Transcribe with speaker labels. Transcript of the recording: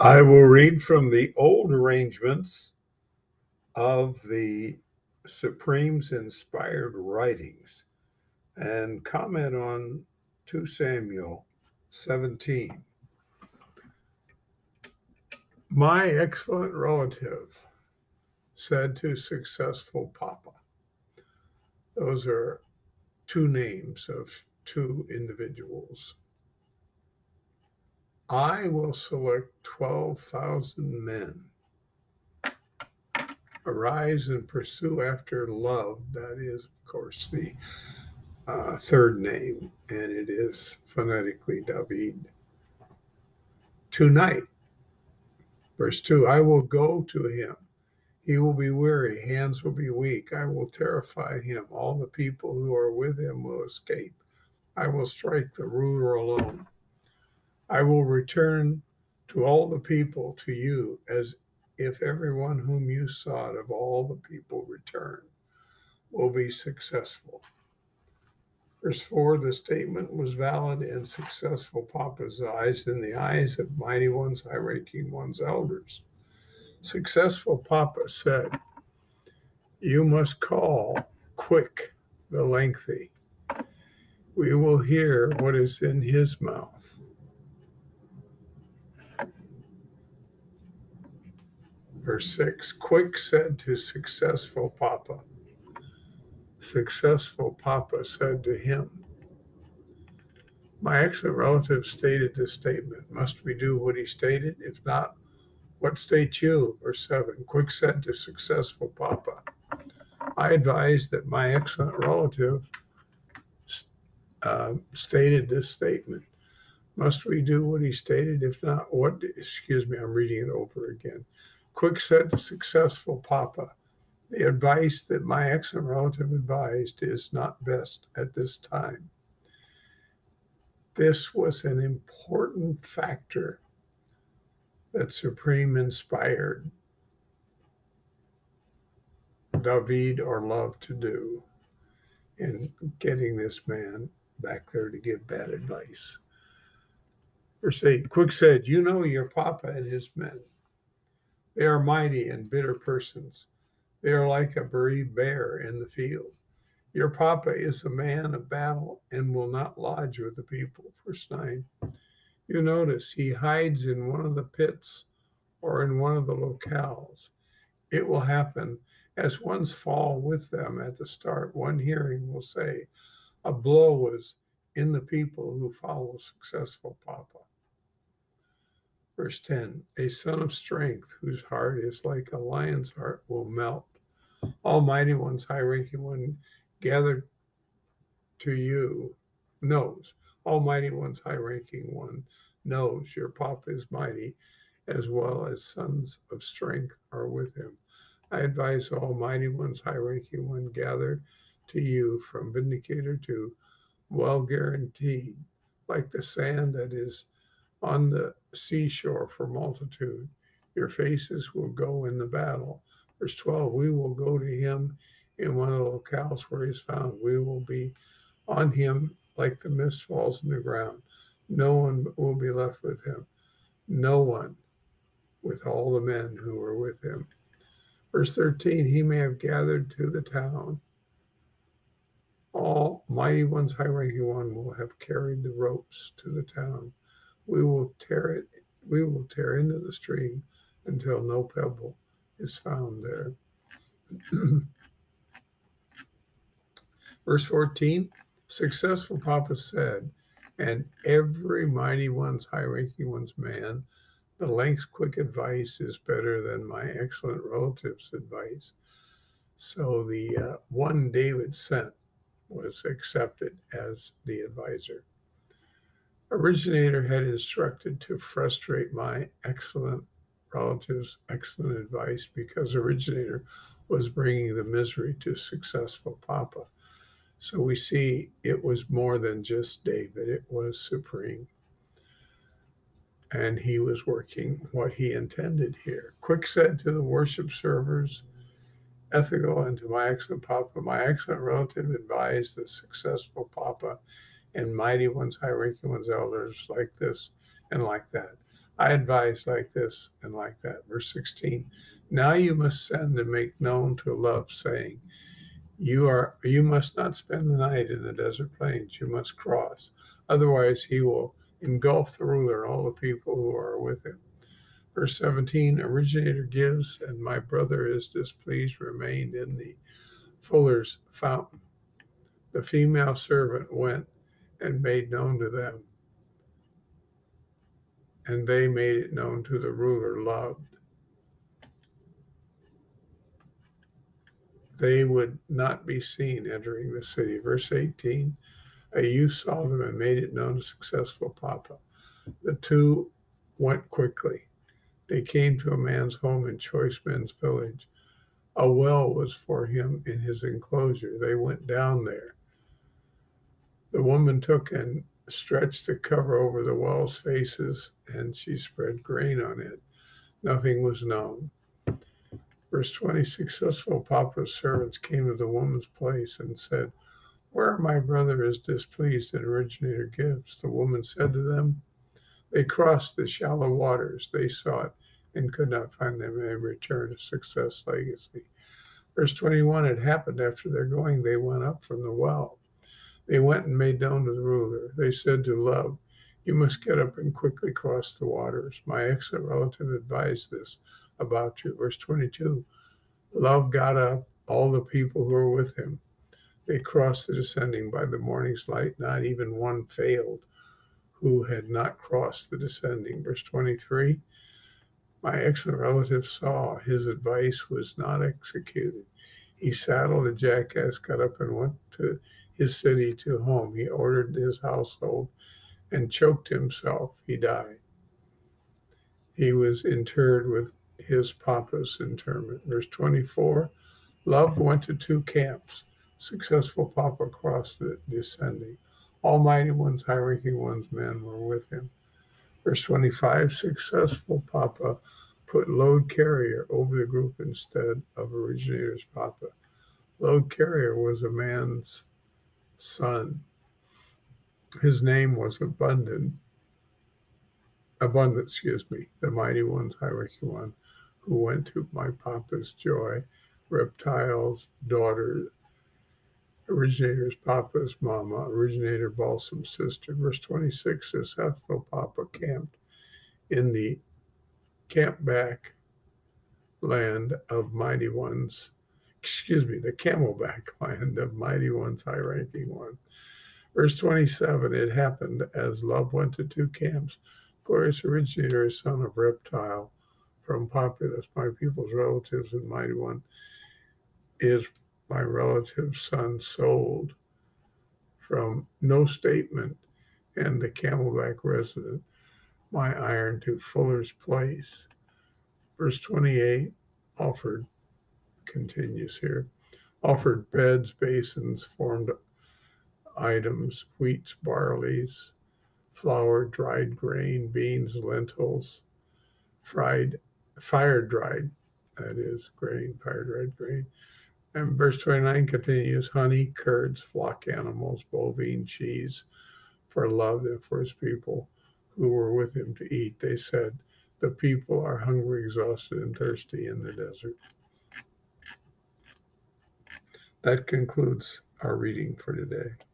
Speaker 1: I will read from the old arrangements of the Supreme's inspired writings and comment on 2 Samuel 17. My excellent relative said to successful Papa, those are two names of two individuals. I will select 12,000 men. Arise and pursue after love. That is, of course, the uh, third name, and it is phonetically David. Tonight, verse 2 I will go to him. He will be weary, hands will be weak. I will terrify him. All the people who are with him will escape. I will strike the ruler alone. I will return to all the people to you as if everyone whom you sought of all the people return will be successful. Verse 4 the statement was valid and successful Papa's eyes in the eyes of mighty ones, high ranking ones, elders. Successful Papa said, You must call quick the lengthy. We will hear what is in his mouth. Verse 6 Quick said to successful Papa, Successful Papa said to him, My excellent relative stated this statement. Must we do what he stated? If not, what state you? Verse 7 Quick said to successful Papa, I advise that my excellent relative uh, stated this statement. Must we do what he stated? If not, what? Excuse me, I'm reading it over again. Quick said to successful Papa, the advice that my excellent relative advised is not best at this time. This was an important factor that Supreme inspired David or Love to do in getting this man back there to give bad advice. Verse 8 Quick said, You know your papa and his men. They are mighty and bitter persons. They are like a bereaved bear in the field. Your papa is a man of battle and will not lodge with the people. Verse 9. You notice he hides in one of the pits or in one of the locales. It will happen as ones fall with them at the start. One hearing will say, A blow was in the people who follow successful papa. Verse 10 A son of strength, whose heart is like a lion's heart, will melt. Almighty one's high ranking one gathered to you knows. Almighty one's high ranking one knows your papa is mighty, as well as sons of strength are with him. I advise Almighty one's high ranking one gathered to you from vindicator to well guaranteed, like the sand that is on the seashore for multitude. Your faces will go in the battle. Verse 12, we will go to him in one of the locales where he's found. We will be on him like the mist falls in the ground. No one will be left with him. No one with all the men who were with him. Verse 13, he may have gathered to the town. All mighty ones, high ranking one, will have carried the ropes to the town we will tear it, we will tear into the stream until no pebble is found there. Verse 14 Successful Papa said, and every mighty one's high ranking one's man, the length's quick advice is better than my excellent relative's advice. So the uh, one David sent was accepted as the advisor. Originator had instructed to frustrate my excellent relative's excellent advice because Originator was bringing the misery to successful Papa. So we see it was more than just David, it was supreme. And he was working what he intended here. Quick said to the worship servers, ethical, and to my excellent Papa, my excellent relative advised the successful Papa and mighty ones, high ranking ones, elders like this and like that. I advise like this and like that. Verse 16. Now you must send and make known to love, saying, You are you must not spend the night in the desert plains. You must cross. Otherwise he will engulf the ruler and all the people who are with him. Verse 17 Originator gives, and my brother is displeased, remained in the fuller's fountain. The female servant went and made known to them, and they made it known to the ruler loved. They would not be seen entering the city. Verse 18 A youth saw them and made it known to successful Papa. The two went quickly. They came to a man's home in Choice Men's village. A well was for him in his enclosure. They went down there. The woman took and stretched the cover over the well's faces, and she spread grain on it. Nothing was known. Verse 20 Successful Papa's servants came to the woman's place and said, Where my brother is displeased and originator gives. The woman said to them, They crossed the shallow waters. They sought and could not find them. They returned to Success Legacy. Verse 21 It happened after their going, they went up from the well. They went and made known to the ruler. They said to Love, You must get up and quickly cross the waters. My excellent relative advised this about you. Verse 22 Love got up, all the people who were with him. They crossed the descending by the morning's light. Not even one failed who had not crossed the descending. Verse 23 My excellent relative saw his advice was not executed. He saddled a jackass, got up, and went to his city to home. He ordered his household and choked himself. He died. He was interred with his papa's interment. Verse 24 Love went to two camps. Successful papa crossed the descending. Almighty ones, ranking ones, men were with him. Verse 25 Successful papa put load carrier over the group instead of originator's papa. Load carrier was a man's son. His name was Abundant. Abundant, excuse me, the mighty one's ranking one who went to my papa's joy, reptile's daughter, originator's papa's mama, originator balsam's sister. Verse 26 says Ethel Papa camped in the camp back land of mighty ones, excuse me, the camelback land of mighty ones, high ranking one. Verse 27 It happened as love went to two camps. Glorious originator son of reptile from populace, my people's relatives, and mighty one is my relative's son sold from no statement and the camelback resident, my iron to Fuller's place. Verse 28 offered, continues here, offered beds, basins, formed items, wheats, barleys, flour, dried grain, beans, lentils, fried fire dried, that is, grain, fire dried grain. And verse 29 continues honey, curds, flock animals, bovine cheese for love and for his people who were with him to eat. They said, The people are hungry, exhausted, and thirsty in the desert. That concludes our reading for today.